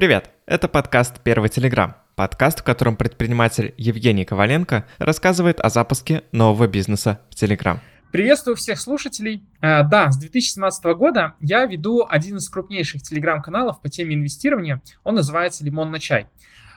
Привет! Это подкаст «Первый Телеграм». Подкаст, в котором предприниматель Евгений Коваленко рассказывает о запуске нового бизнеса в Телеграм. Приветствую всех слушателей. А, да, с 2017 года я веду один из крупнейших телеграм-каналов по теме инвестирования. Он называется «Лимон на чай».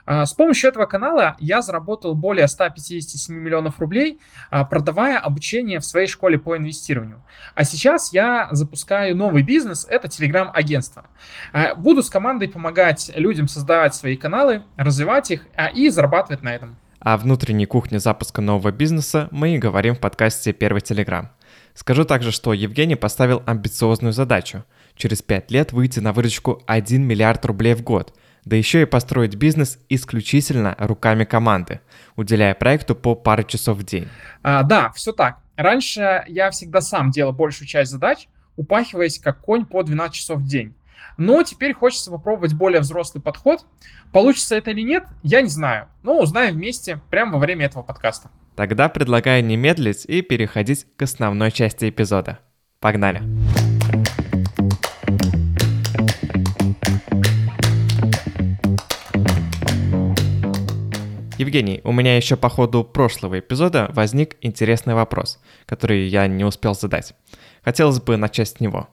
А, с помощью этого канала я заработал более 157 миллионов рублей, а, продавая обучение в своей школе по инвестированию. А сейчас я запускаю новый бизнес, это телеграм-агентство. А, буду с командой помогать людям создавать свои каналы, развивать их и зарабатывать на этом. О внутренней кухне запуска нового бизнеса мы и говорим в подкасте «Первый Телеграм». Скажу также, что Евгений поставил амбициозную задачу – через 5 лет выйти на выручку 1 миллиард рублей в год – да еще и построить бизнес исключительно руками команды, уделяя проекту по паре часов в день. А, да, все так. Раньше я всегда сам делал большую часть задач, упахиваясь как конь по 12 часов в день. Но теперь хочется попробовать более взрослый подход. Получится это или нет, я не знаю. Но узнаем вместе прямо во время этого подкаста. Тогда предлагаю не медлить и переходить к основной части эпизода. Погнали! Евгений, у меня еще по ходу прошлого эпизода возник интересный вопрос, который я не успел задать. Хотелось бы начать с него.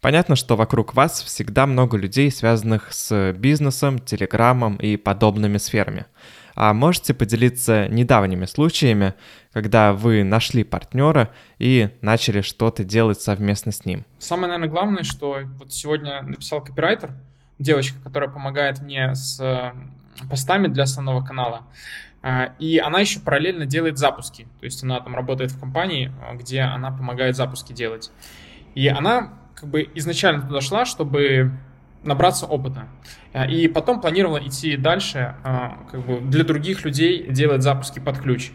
Понятно, что вокруг вас всегда много людей, связанных с бизнесом, телеграммом и подобными сферами. А можете поделиться недавними случаями, когда вы нашли партнера и начали что-то делать совместно с ним? Самое, наверное, главное, что вот сегодня написал копирайтер, девочка, которая помогает мне с постами для основного канала. А, и она еще параллельно делает запуски. То есть она там работает в компании, а, где она помогает запуски делать. И она как бы изначально туда шла, чтобы набраться опыта. А, и потом планировала идти дальше, как бы для других людей делать запуски под ключ.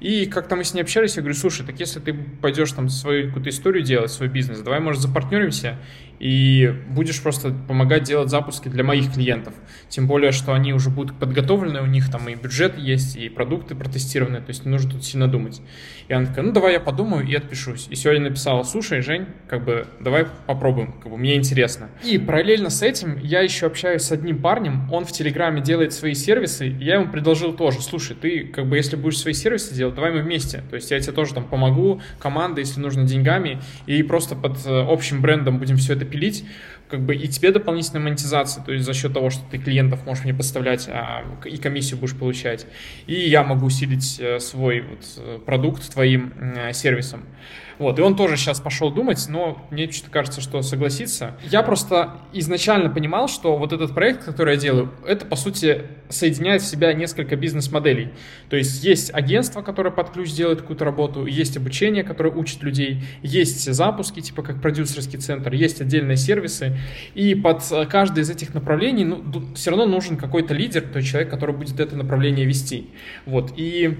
И как-то мы с ней общались, я говорю, слушай, так если ты пойдешь там свою какую-то историю делать, свой бизнес, давай, может, запартнеримся и будешь просто помогать делать запуски для моих клиентов. Тем более, что они уже будут подготовлены, у них там и бюджет есть, и продукты протестированы, то есть не нужно тут сильно думать. И она такая, ну давай я подумаю и отпишусь. И сегодня написала, слушай, Жень, как бы давай попробуем, как бы мне интересно. И параллельно с этим я еще общаюсь с одним парнем, он в Телеграме делает свои сервисы, и я ему предложил тоже, слушай, ты как бы если будешь свои сервисы делать, давай мы вместе. То есть я тебе тоже там помогу, команда, если нужно, деньгами, и просто под э, общим брендом будем все это пилить, как бы и тебе дополнительная монетизация, то есть за счет того, что ты клиентов можешь мне поставлять, а, и комиссию будешь получать. И я могу усилить э, свой вот э, продукт твоим э, сервисом. Вот, и он тоже сейчас пошел думать, но мне что-то кажется, что согласится. Я просто изначально понимал, что вот этот проект, который я делаю, это, по сути, соединяет в себя несколько бизнес-моделей. То есть есть агентство, которое под ключ делает какую-то работу, есть обучение, которое учит людей, есть запуски, типа как продюсерский центр, есть отдельные сервисы, и под каждое из этих направлений ну, все равно нужен какой-то лидер, то есть человек, который будет это направление вести. Вот, и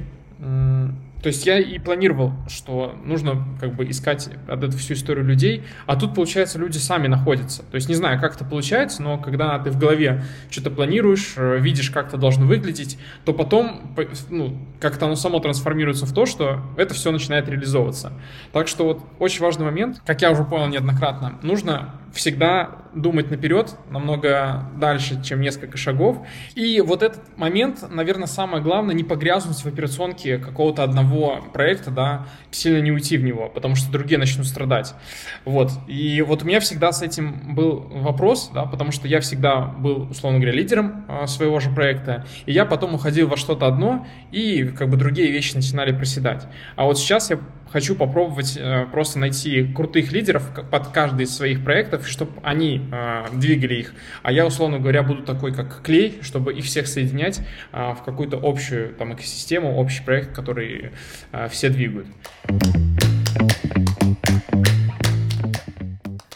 то есть я и планировал, что нужно как бы искать от эту всю историю людей, а тут, получается, люди сами находятся. То есть не знаю, как это получается, но когда ты в голове что-то планируешь, э, видишь, как это должно выглядеть, то потом ну, как-то оно само трансформируется в то, что это все начинает реализовываться. Так что вот очень важный момент, как я уже понял неоднократно, нужно всегда думать наперед, намного дальше, чем несколько шагов. И вот этот момент, наверное, самое главное, не погрязнуть в операционке какого-то одного проекта, да, сильно не уйти в него, потому что другие начнут страдать. Вот. И вот у меня всегда с этим был вопрос, да, потому что я всегда был, условно говоря, лидером а, своего же проекта, и я потом уходил во что-то одно, и как бы другие вещи начинали проседать. А вот сейчас я хочу попробовать э, просто найти крутых лидеров под каждый из своих проектов, чтобы они э, двигали их. А я, условно говоря, буду такой, как клей, чтобы их всех соединять э, в какую-то общую там, экосистему, общий проект, который все двигают.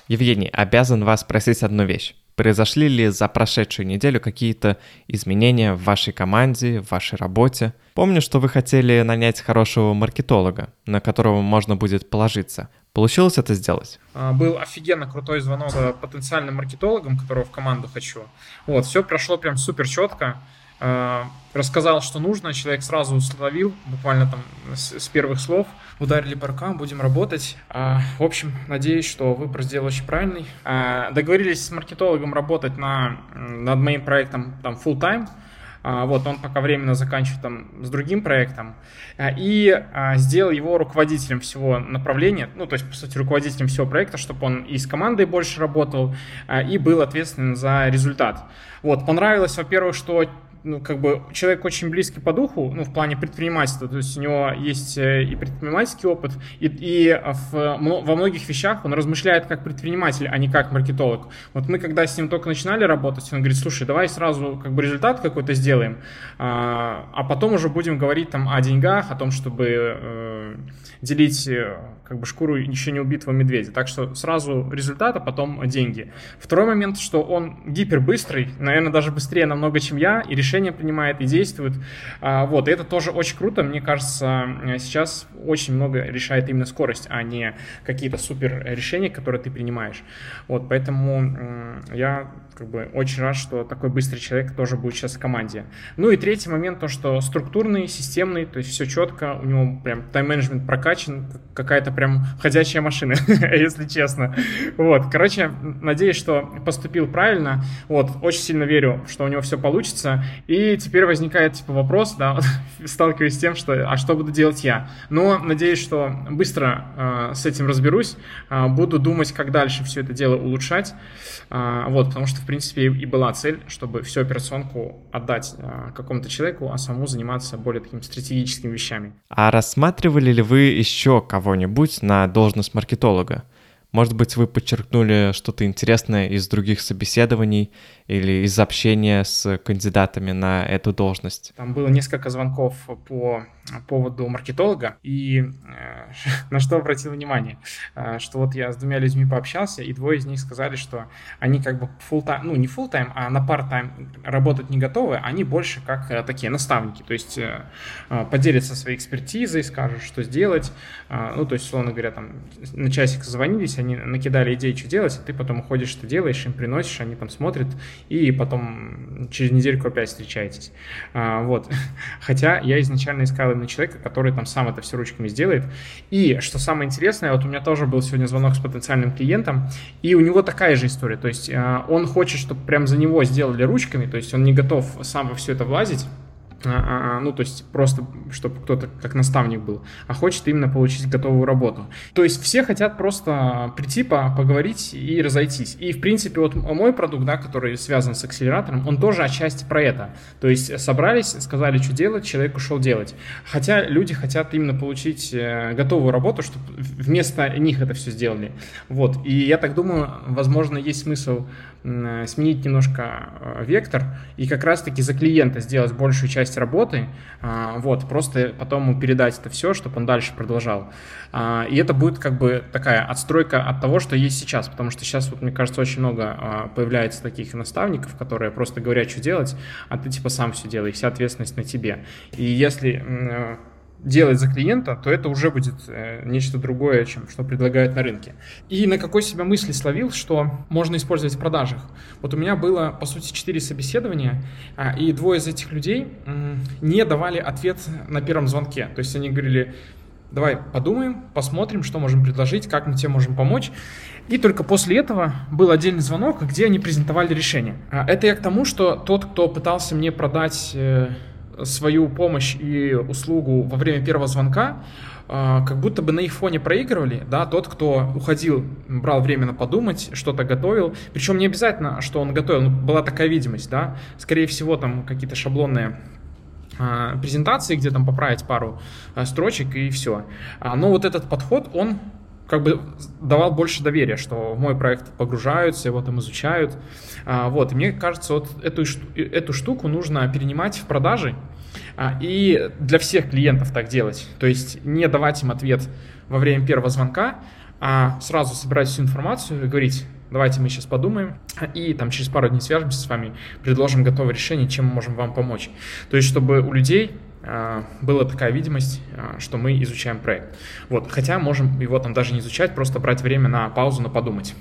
Евгений, обязан вас спросить одну вещь. Произошли ли за прошедшую неделю какие-то изменения в вашей команде, в вашей работе? Помню, что вы хотели нанять хорошего маркетолога, на которого можно будет положиться. Получилось это сделать? А, был офигенно крутой звонок потенциальным маркетологом, которого в команду хочу. Вот, все прошло прям супер четко. Э, рассказал, что нужно, человек сразу словил, буквально там с, с первых слов, ударили по рукам, будем работать. А, в общем, надеюсь, что выбор сделал очень правильный. А, договорились с маркетологом работать на, над моим проектом там full time. А, вот, он пока временно заканчивает там с другим проектом. А, и а, сделал его руководителем всего направления, ну, то есть, по сути, руководителем всего проекта, чтобы он и с командой больше работал, и был ответственен за результат. Вот, понравилось, во-первых, что ну, как бы человек очень близкий по духу, ну, в плане предпринимательства, то есть у него есть э, и предпринимательский опыт, и, и в, во многих вещах он размышляет как предприниматель, а не как маркетолог. Вот мы, когда с ним только начинали работать, он говорит, слушай, давай сразу как бы результат какой-то сделаем, а, а потом уже будем говорить там о деньгах, о том, чтобы э, делить э, как бы шкуру еще не убитого медведя. Так что сразу результат, а потом деньги. Второй момент, что он гипербыстрый, наверное, даже быстрее намного, чем я, и решения принимает, и действует. А, вот, и это тоже очень круто. Мне кажется, сейчас очень много решает именно скорость, а не какие-то супер решения, которые ты принимаешь. Вот, поэтому я как бы очень рад, что такой быстрый человек тоже будет сейчас в команде. Ну и третий момент, то, что структурный, системный, то есть все четко, у него прям тайм-менеджмент прокачан, какая-то прям ходячая машина, если честно. Вот, короче, надеюсь, что поступил правильно, вот, очень сильно верю, что у него все получится, и теперь возникает, типа, вопрос, да, сталкиваюсь с тем, что, а что буду делать я? Но надеюсь, что быстро э, с этим разберусь, э, буду думать, как дальше все это дело улучшать, э, вот, потому что, в принципе, и была цель, чтобы всю операционку отдать э, какому-то человеку, а саму заниматься более такими стратегическими вещами. А рассматривали ли вы еще кого-нибудь на должность маркетолога? Может быть, вы подчеркнули что-то интересное из других собеседований или из общения с кандидатами на эту должность? Там было несколько звонков по поводу маркетолога, и э, на что обратил внимание, э, что вот я с двумя людьми пообщался, и двое из них сказали, что они как бы full time, ну не full time, а на part time работать не готовы, они больше как э, такие наставники, то есть э, э, поделятся своей экспертизой, скажут, что сделать, э, ну то есть, условно говоря, там на часик звонились, они накидали идеи, что делать, а ты потом уходишь, что делаешь, им приносишь, они там смотрят, и потом через недельку опять встречаетесь. А, вот. Хотя я изначально искал именно человека, который там сам это все ручками сделает. И что самое интересное, вот у меня тоже был сегодня звонок с потенциальным клиентом, и у него такая же история. То есть а, он хочет, чтобы прям за него сделали ручками, то есть он не готов сам во все это влазить, ну, то есть просто, чтобы кто-то как наставник был, а хочет именно получить готовую работу. То есть все хотят просто прийти, поговорить и разойтись. И, в принципе, вот мой продукт, да, который связан с акселератором, он тоже отчасти про это. То есть собрались, сказали, что делать, человек ушел делать. Хотя люди хотят именно получить э, готовую работу, чтобы вместо них это все сделали. Вот. И я так думаю, возможно, есть смысл сменить немножко э, вектор и как раз-таки за клиента сделать большую часть работы, а, вот, просто потом ему передать это все, чтобы он дальше продолжал. А, и это будет как бы такая отстройка от того, что есть сейчас, потому что сейчас, вот, мне кажется, очень много а, появляется таких наставников, которые просто говорят, что делать, а ты типа сам все делаешь, вся ответственность на тебе. И если э, делать за клиента, то это уже будет э, нечто другое, чем что предлагают на рынке. И на какой себя мысли словил, что можно использовать в продажах. Вот у меня было, по сути, четыре собеседования, а, и двое из этих людей не давали ответ на первом звонке. То есть они говорили, давай подумаем, посмотрим, что можем предложить, как мы тебе можем помочь. И только после этого был отдельный звонок, где они презентовали решение. А, это я к тому, что тот, кто пытался мне продать э, свою помощь и услугу во время первого звонка, а, как будто бы на их фоне проигрывали, да, тот, кто уходил, брал время на подумать, что-то готовил, причем не обязательно, что он готовил, но была такая видимость, да, скорее всего, там какие-то шаблонные а, презентации, где там поправить пару а, строчек и все. Но вот этот подход, он как бы давал больше доверия, что в мой проект погружаются, его там изучают. А, вот, и мне кажется, вот эту, эту штуку нужно перенимать в продажи а, и для всех клиентов так делать. То есть не давать им ответ во время первого звонка, а сразу собирать всю информацию и говорить, давайте мы сейчас подумаем, и там через пару дней свяжемся с вами, предложим готовое решение, чем мы можем вам помочь. То есть, чтобы у людей была такая видимость, а, что мы изучаем проект. Вот, хотя можем его там даже не изучать, просто брать время на паузу, на подумать.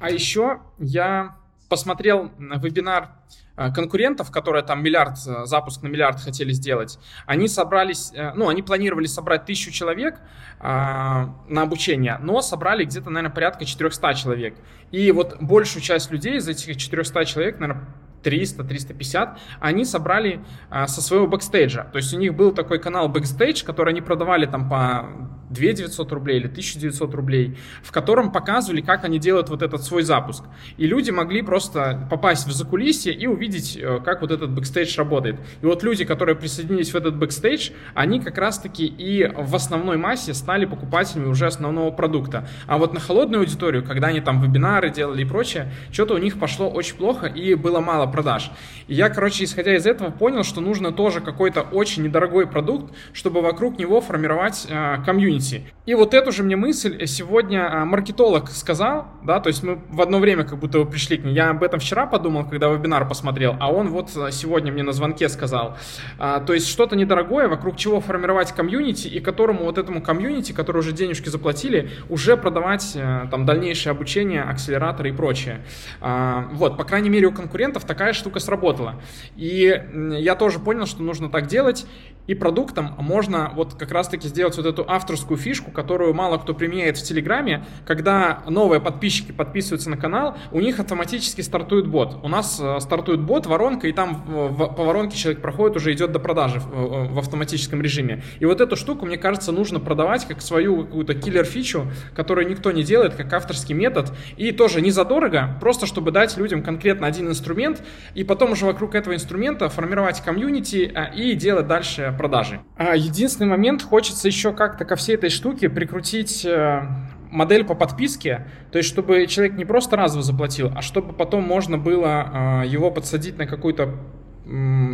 А еще я посмотрел вебинар Э, конкурентов, которые там миллиард, запуск на миллиард хотели сделать, они собрались, ну, они планировали собрать тысячу человек а, на обучение, но собрали где-то, наверное, порядка 400 человек. И вот большую часть людей из этих 400 человек, наверное, 300-350, они собрали а, со своего бэкстейджа. То есть у них был такой канал бэкстейдж, который они продавали там по 2 900 рублей или 1900 рублей, в котором показывали, как они делают вот этот свой запуск. И люди могли просто попасть в закулисье и увидеть, э, как вот этот бэкстейдж работает. И вот люди, которые присоединились в этот бэкстейдж, они как раз-таки и в основной массе стали покупателями уже основного продукта. А вот на холодную аудиторию, когда они там вебинары делали и прочее, что-то у них пошло очень плохо и было мало продаж. И я, короче, исходя из этого, понял, что нужно тоже какой-то очень недорогой продукт, чтобы вокруг него формировать э, community. И вот эту же мне мысль сегодня э, маркетолог сказал, да, то есть мы в одно время как будто бы пришли к ней. Я об этом вчера подумал, когда вебинар посмотрел, а он вот э, сегодня мне на звонке сказал. А, то есть что-то недорогое, вокруг чего формировать community, и которому вот этому community, который уже денежки заплатили, уже продавать э, там дальнейшее обучение, акселераторы и прочее. А, вот, по крайней мере, у конкурентов такая такая штука сработала. И я тоже понял, что нужно так делать. И продуктом можно вот как раз-таки сделать вот эту авторскую фишку, которую мало кто применяет в Телеграме. Когда новые подписчики подписываются на канал, у них автоматически стартует бот. У нас э, стартует бот, воронка, и там по воронке человек проходит, уже идет до продажи э, в автоматическом режиме. И вот эту штуку, мне кажется, нужно продавать как свою какую-то killer-фичу, которую никто не делает, как авторский метод. И тоже не задорого, просто чтобы дать людям конкретно один инструмент, и потом уже вокруг этого инструмента формировать комьюнити а, и делать дальше продажи. А, единственный момент, хочется еще как-то ко всей этой штуке прикрутить э, модель по подписке, то есть чтобы человек не просто разово заплатил, а чтобы потом можно было э, его подсадить на какую-то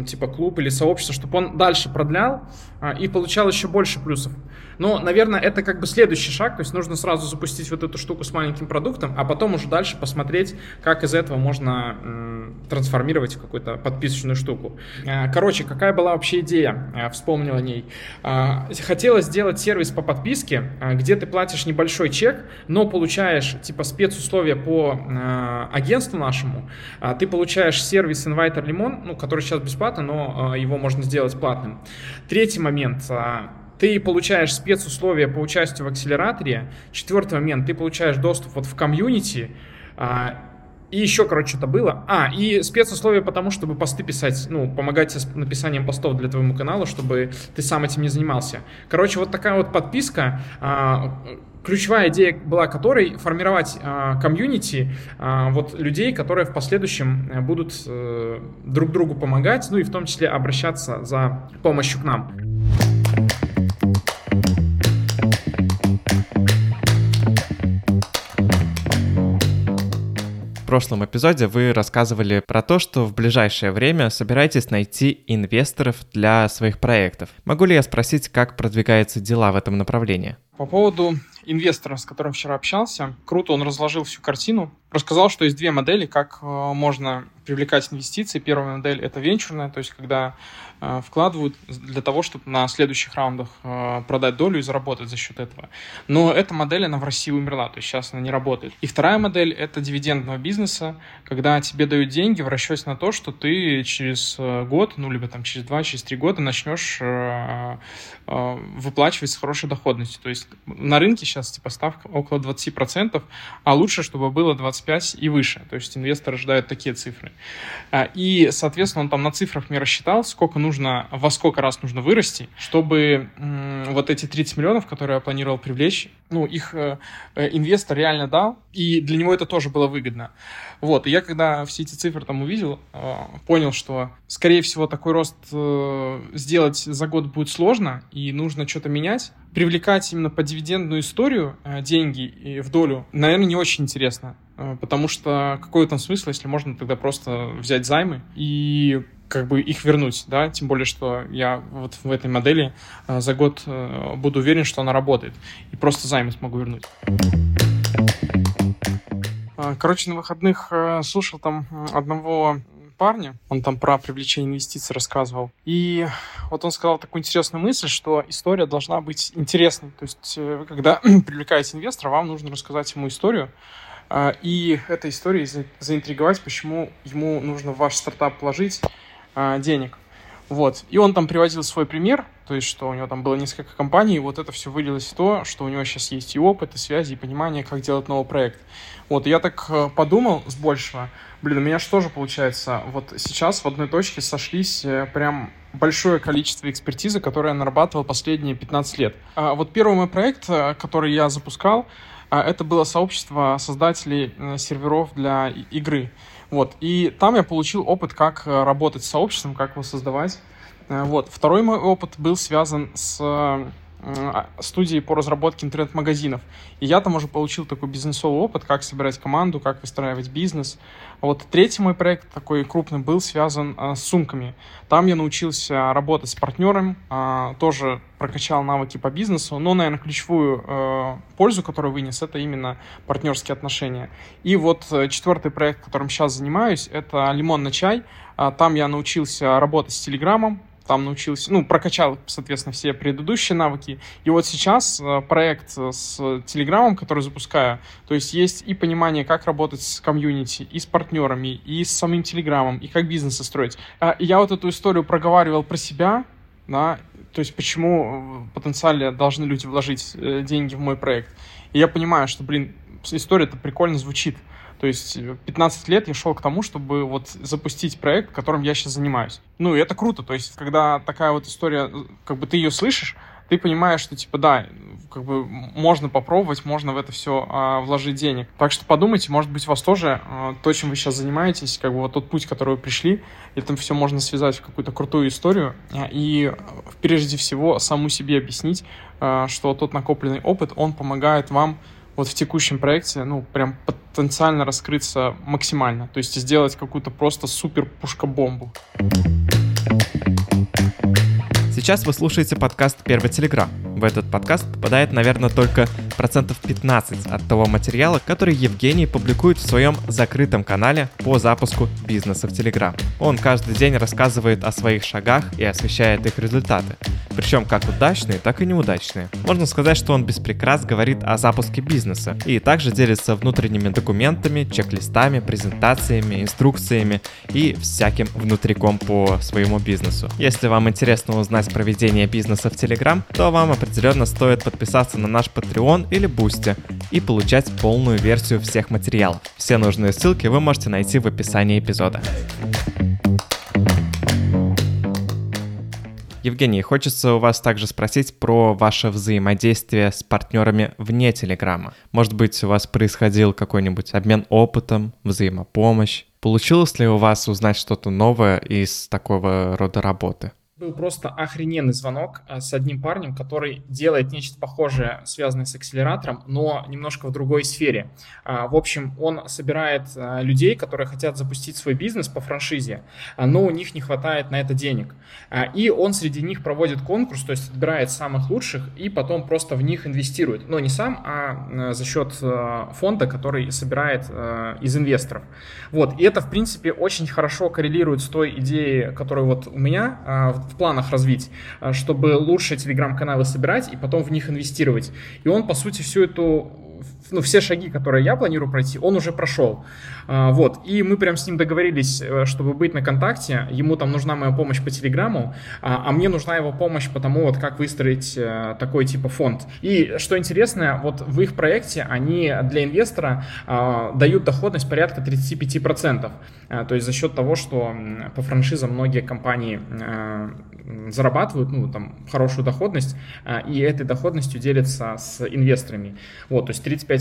типа клуб или сообщество, чтобы он дальше продлял а, и получал еще больше плюсов. Но, наверное, это как бы следующий шаг, то есть нужно сразу запустить вот эту штуку с маленьким продуктом, а потом уже дальше посмотреть, как из этого можно трансформировать в какую-то подписочную штуку. А, короче, какая была вообще идея? А, вспомнил о ней. А, хотелось сделать сервис по подписке, где ты платишь небольшой чек, но получаешь типа спецусловия по агентству нашему. Ты получаешь сервис Inviter Limon, ну, который сейчас бесплатно, но а, его можно сделать платным. Третий момент. А, ты получаешь спецусловия по участию в акселераторе. Четвертый момент. Ты получаешь доступ вот в комьюнити. А, и еще, короче, что-то было. А, и спецусловия потому, чтобы посты писать, ну, помогать с написанием постов для твоему канала, чтобы ты сам этим не занимался. Короче, вот такая вот подписка ключевая идея была которой формировать э, комьюнити э, вот людей, которые в последующем э, будут э, друг другу помогать, ну и в том числе обращаться за помощью к нам. прошлом эпизоде вы рассказывали про то, что в ближайшее время собираетесь найти инвесторов для своих проектов. Могу ли я спросить, как продвигаются дела в этом направлении? По поводу инвестора, с которым вчера общался, круто он разложил всю картину, рассказал, что есть две модели, как э, можно привлекать инвестиции. Первая модель — это венчурная, то есть когда Э, вкладывают для того, чтобы на следующих раундах э, продать долю и заработать за счет этого. Но эта модель, она в России умерла, то есть сейчас она не работает. И вторая модель — это дивидендного бизнеса, когда тебе дают деньги в расчете на то, что ты через год, ну, либо там через два, через три года начнешь выплачивать с хорошей доходностью. То есть на рынке сейчас типа ставка около 20%, а лучше, чтобы было 25% и выше. То есть инвесторы ожидают такие цифры. И, соответственно, он там на цифрах мне рассчитал, сколько нужно во сколько раз нужно вырасти, чтобы вот эти 30 миллионов, которые я планировал привлечь, ну, их э, э, инвестор реально дал, и для него это тоже было выгодно. Вот, и я когда все эти цифры там увидел, э, понял, что, скорее всего, такой рост сделать за год будет сложно, и нужно что-то менять. Привлекать именно по дивидендную историю деньги в долю, наверное, не очень интересно, потому что какой там смысл, если можно тогда просто взять займы и как бы их вернуть, да, тем более, что я вот в этой модели э, за год э, буду уверен, что она работает, и просто займы смогу вернуть. Э, короче, на выходных э, слушал там одного парня, он там про привлечение инвестиций рассказывал. И вот он сказал такую интересную мысль, что история должна быть интересной. То есть, э, когда привлекаете инвестора, вам нужно рассказать ему историю, и этой историей заинтриговать, почему ему нужно в ваш стартап положить а, денег. Вот. И он там приводил свой пример, то есть, что у него там было несколько компаний, и вот это все вылилось в то, что у него сейчас есть и опыт, и связи, и понимание, как делать новый проект. Вот, и я так э, подумал с большего, блин, у меня же тоже получается, вот сейчас в одной точке сошлись э, прям большое количество экспертизы, которое я нарабатывал последние 15 лет. А вот первый мой проект, э, который я запускал, это было сообщество создателей серверов для игры. Вот, и там я получил опыт, как работать с сообществом, как его создавать. Вот, второй мой опыт был связан с а, студии по разработке интернет-магазинов. И я там уже получил такой бизнесовый опыт, как собирать команду, как выстраивать бизнес. А вот третий мой проект такой крупный был связан а, с сумками. Там я научился работать с партнером, а, тоже прокачал навыки по бизнесу, но, наверное, ключевую а, пользу, которую вынес, это именно партнерские отношения. И вот э, четвертый проект, которым сейчас занимаюсь, это «Лимон на чай». А, там я научился работать с Телеграмом, там научился, ну, прокачал, соответственно, все предыдущие навыки. И вот сейчас э, проект с Телеграмом, который запускаю, то есть есть и понимание, как работать с комьюнити, и с партнерами, и с самим Телеграмом, и как бизнесы строить. А, я вот эту историю проговаривал про себя, да, то есть почему потенциально должны люди вложить э, деньги в мой проект. И я понимаю, что, блин, история-то прикольно звучит. То есть 15 э, лет я шел к тому, чтобы вот запустить проект, которым я сейчас занимаюсь. Ну, и это круто. То есть, когда такая вот история, э, как бы ты ее слышишь, ты понимаешь, что типа да, как бы можно попробовать, можно в это все а, вложить денег. Так что подумайте, может быть, у вас тоже а, то, чем вы сейчас занимаетесь, как бы вот тот путь, который вы пришли, это все можно связать в какую-то крутую историю а, и прежде всего саму себе объяснить, а, что тот накопленный опыт, он помогает вам вот в текущем проекте, ну, прям потенциально раскрыться максимально. То есть сделать какую-то просто супер пушка-бомбу. Сейчас вы слушаете подкаст «Первый телеграм». В этот подкаст попадает, наверное, только процентов 15 от того материала, который Евгений публикует в своем закрытом канале по запуску бизнеса в Телеграм. Он каждый день рассказывает о своих шагах и освещает их результаты. Причем как удачные, так и неудачные. Можно сказать, что он без говорит о запуске бизнеса и также делится внутренними документами, чек-листами, презентациями, инструкциями и всяким внутриком по своему бизнесу. Если вам интересно узнать проведение бизнеса в Telegram, то вам определенно стоит подписаться на наш Patreon или Boosty и получать полную версию всех материалов. Все нужные ссылки вы можете найти в описании эпизода. Евгений, хочется у вас также спросить про ваше взаимодействие с партнерами вне Телеграма. Может быть, у вас происходил какой-нибудь обмен опытом, взаимопомощь? Получилось ли у вас узнать что-то новое из такого рода работы? Был просто охрененный звонок а, с одним парнем, который делает нечто похожее, связанное с акселератором, но немножко в другой сфере. А, в общем, он собирает а, людей, которые хотят запустить свой бизнес по франшизе, но у них не хватает на это денег. И он среди них проводит конкурс, то есть отбирает самых лучших и потом просто в них инвестирует. Но не сам, а за счет фонда, который собирает из инвесторов. Вот, и это, в принципе, очень хорошо коррелирует с той идеей, которую вот у меня в планах развить, э, чтобы лучше телеграм-каналы собирать и потом в них инвестировать. И он, по сути, всю эту ну, все шаги, которые я планирую пройти, он уже прошел. А, вот, и мы прям с ним договорились, э, чтобы быть на контакте, ему там нужна моя помощь по Телеграму, а, а мне нужна его помощь по тому, вот как выстроить э, такой типа фонд. И что интересно, вот в их проекте они для инвестора а, дают доходность порядка 35%. То есть за счет того, что по франшизам многие компании зарабатывают, ну, там, хорошую доходность, и этой доходностью делятся с инвесторами. Вот, то есть 35%,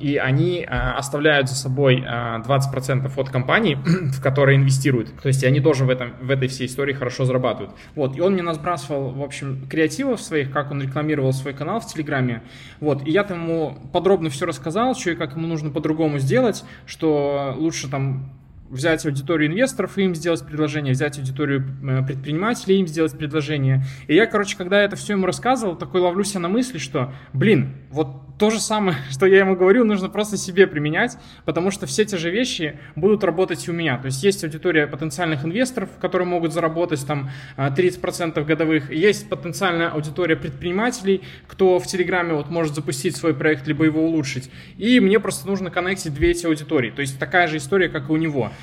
и они оставляют за собой 20% от компаний, в которые инвестируют. То есть они тоже в, этом, в этой всей истории хорошо зарабатывают. Вот, и он мне насбрасывал, в общем, креативов своих, как он рекламировал свой канал в Телеграме. Вот, и я там ему подробно все рассказал, что и как ему нужно по-другому сделать, что лучше там взять аудиторию инвесторов и им сделать предложение, взять аудиторию э, предпринимателей и им сделать предложение. И я, короче, когда это все ему рассказывал, такой ловлю себя на мысли, что, блин, вот то же самое, что я ему говорю, нужно просто себе применять, потому что все те же вещи будут работать и у меня. То есть есть аудитория потенциальных инвесторов, которые могут заработать там 30% э, годовых, есть потенциальная аудитория предпринимателей, кто в Телеграме вот может запустить свой проект, либо его улучшить. И мне просто нужно коннектить две эти аудитории. То есть такая же история, как и у него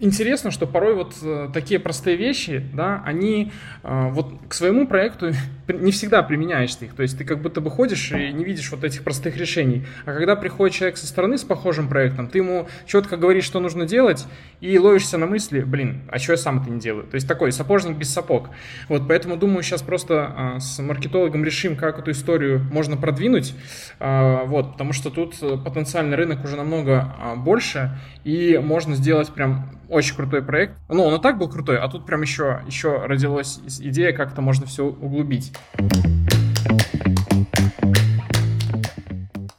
интересно, что порой вот э, такие простые вещи, да, они э, вот к своему проекту не всегда применяешь их. То есть ты как будто бы ходишь и не видишь вот этих простых решений. А когда приходит человек со стороны с похожим проектом, ты ему четко говоришь, что нужно делать, и ловишься на мысли, блин, а что я сам это не делаю? То есть такой сапожник без сапог. Вот поэтому думаю, сейчас просто э, с маркетологом решим, как эту историю можно продвинуть. Вот, потому что тут потенциальный рынок уже намного больше, и можно сделать прям очень крутой проект. Ну, он и так был крутой, а тут прям еще, еще родилась идея, как это можно все углубить.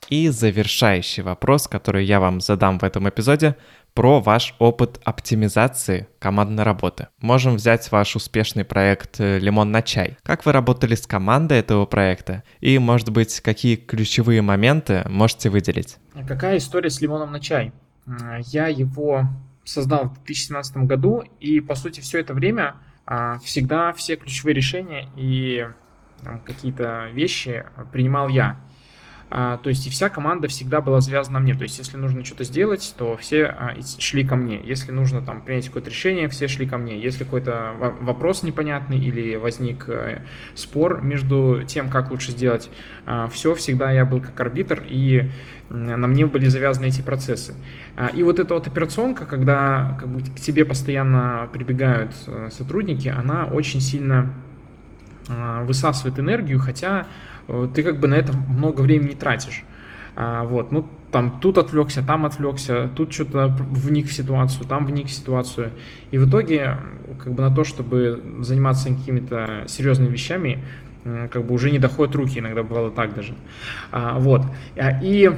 И завершающий вопрос, который я вам задам в этом эпизоде, про ваш опыт оптимизации командной работы. Можем взять ваш успешный проект э, «Лимон на чай». Как вы работали с командой этого проекта? И, может быть, какие ключевые моменты можете выделить? Какая история с «Лимоном на чай»? Я его создал в 2017 году, и, по сути, все это время а, всегда все ключевые решения и какие-то вещи принимал я. А, то есть и вся команда всегда была завязана на мне. То есть если нужно что-то сделать, то все а, шли ко мне. Если нужно там принять какое-то решение, все шли ко мне. Если какой-то вопрос непонятный или возник э, спор между тем, как лучше сделать, а, все всегда я был как арбитр и на мне были завязаны эти процессы. И вот эта вот операционка, когда как бы, к тебе постоянно прибегают э, сотрудники, она очень сильно высасывает энергию, хотя Э, ты как бы на это много времени тратишь. А, вот, ну, там, тут отвлекся, там отвлекся, тут что-то вник в ситуацию, там вник в ситуацию. И в итоге, как бы на то, чтобы заниматься какими-то серьезными вещами, как бы уже не доходят руки, иногда бывало так даже. А, вот. А, и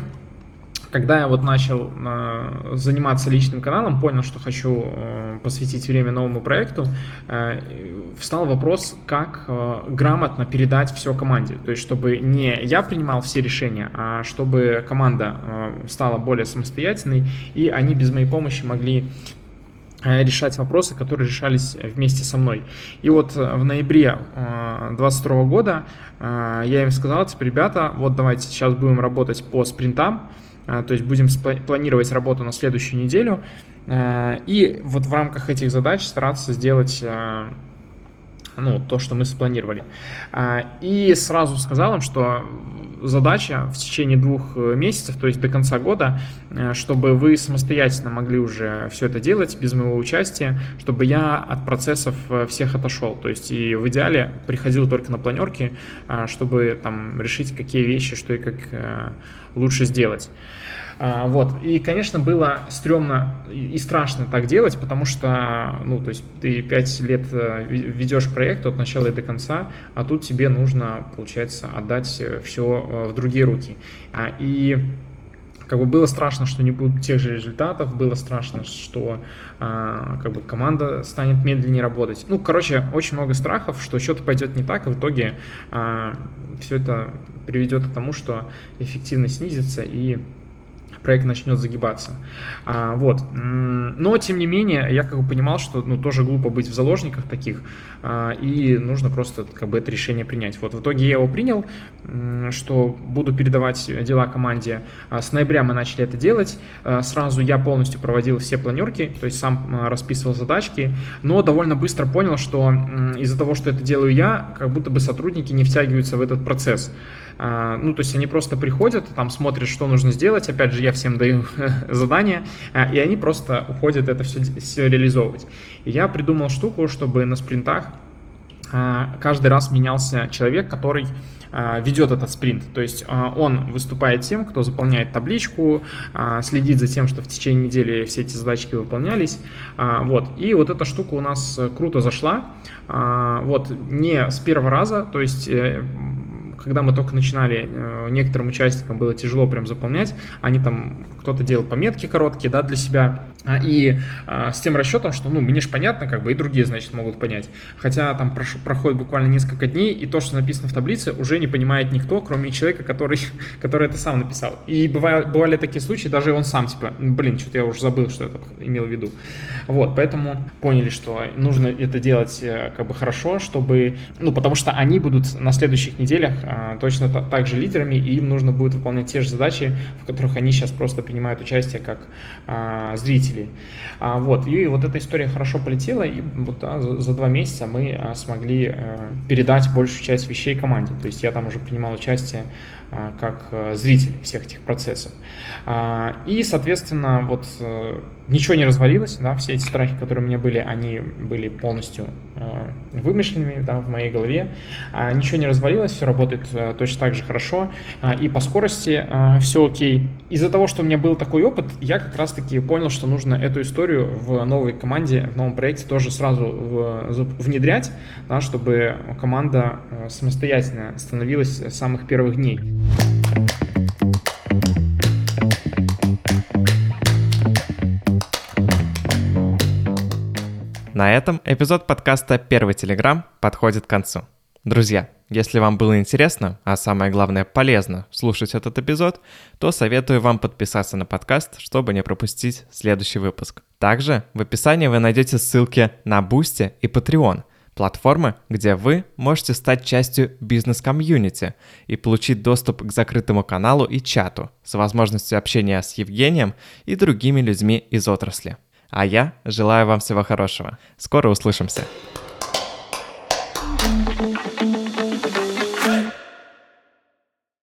когда я вот начал э, заниматься личным каналом, понял, что хочу э, посвятить время новому проекту, э, встал вопрос, как грамотно передать все команде. То есть, чтобы не я принимал все решения, а чтобы команда стала более самостоятельной, и они без моей помощи могли решать вопросы, которые решались вместе со мной. И вот в ноябре 2022 э, года я им сказал, типа, ребята, вот давайте сейчас будем работать по спринтам, то есть будем планировать работу на следующую неделю, а, и вот в рамках этих задач стараться сделать а, ну, то, что мы спланировали. И сразу сказал им, что задача в течение двух э, месяцев, то есть до конца года, э, чтобы вы самостоятельно могли уже все это делать без моего участия, чтобы я от процессов э, всех отошел. То есть и в идеале приходил только на планерки, чтобы там решить, какие вещи, что и как лучше сделать. А, вот. И, конечно, было стрёмно и страшно так делать, потому что, ну, то есть ты пять лет э, ведешь проект от начала и до конца, а тут тебе нужно, получается, отдать все э, в другие руки. А, и как бы было страшно, что не будет тех же результатов, было страшно, что а, как бы команда станет медленнее работать. Ну, короче, очень много страхов, что что-то пойдет не так, и в итоге а, все это приведет к тому, что эффективность снизится и проект начнет загибаться. А, вот. Но, тем не менее, я как бы понимал, что ну, тоже глупо быть в заложниках таких, а, и нужно просто как бы это решение принять. Вот в итоге я его принял, что буду передавать дела команде. А, с ноября мы начали это делать. А, сразу я полностью проводил все планерки, то есть сам а, расписывал задачки, но довольно быстро понял, что из-за того, что это делаю я, как будто бы сотрудники не втягиваются в этот процесс. А, ну, то есть они просто приходят, там смотрят, что нужно сделать. Опять же, я всем даю задания, а, и они просто уходят это все, все реализовывать. И я придумал штуку, чтобы на спринтах а, каждый раз менялся человек, который ведет этот спринт. То есть он выступает тем, кто заполняет табличку, следит за тем, что в течение недели все эти задачки выполнялись. Вот. И вот эта штука у нас круто зашла. Вот. Не с первого раза, то есть э, когда мы только начинали, э, некоторым участникам было тяжело прям заполнять, они там, кто-то делал пометки короткие, да, для себя, и а, с тем расчетом, что, ну, мне же понятно, как бы, и другие, значит, могут понять. Хотя там прош, проходит буквально несколько дней, и то, что написано в таблице, уже не понимает никто, кроме человека, который, который это сам написал. И бывали, бывали такие случаи, даже он сам, типа, блин, что-то я уже забыл, что это имел в виду. Вот, поэтому поняли, что нужно это делать э, как бы хорошо, чтобы, ну, потому что они будут на следующих неделях а, точно так же лидерами, и им нужно будет выполнять те же задачи, в которых они сейчас просто принимают участие как а, зрители зрителей. А, вот, и вот эта история хорошо полетела, и вот да, за, за два месяца мы а, смогли а, передать большую часть вещей команде. То есть я там уже принимал участие как а, зритель всех этих процессов. А, и, соответственно, вот а, ничего не развалилось, да, все эти страхи, которые у меня были, они были полностью а, вымышленными, да, в моей голове. А, ничего не развалилось, все работает а, точно так же хорошо, а, и по скорости а, все окей. Из-за того, что у меня был такой опыт, я как раз-таки понял, что нужно эту историю в новой команде, в новом проекте тоже сразу внедрять, да, чтобы команда э, самостоятельно становилась с самых первых дней. На этом эпизод подкаста «Первый Телеграм» подходит к концу. Друзья, если вам было интересно, а самое главное полезно слушать этот эпизод, то советую вам подписаться на подкаст, чтобы не пропустить следующий выпуск. Также в описании вы найдете ссылки на Boosty и Patreon, платформы, где вы можете стать частью бизнес-комьюнити и получить доступ к закрытому каналу и чату с возможностью общения с Евгением и другими людьми из отрасли. А я желаю вам всего хорошего. Скоро услышимся. thank you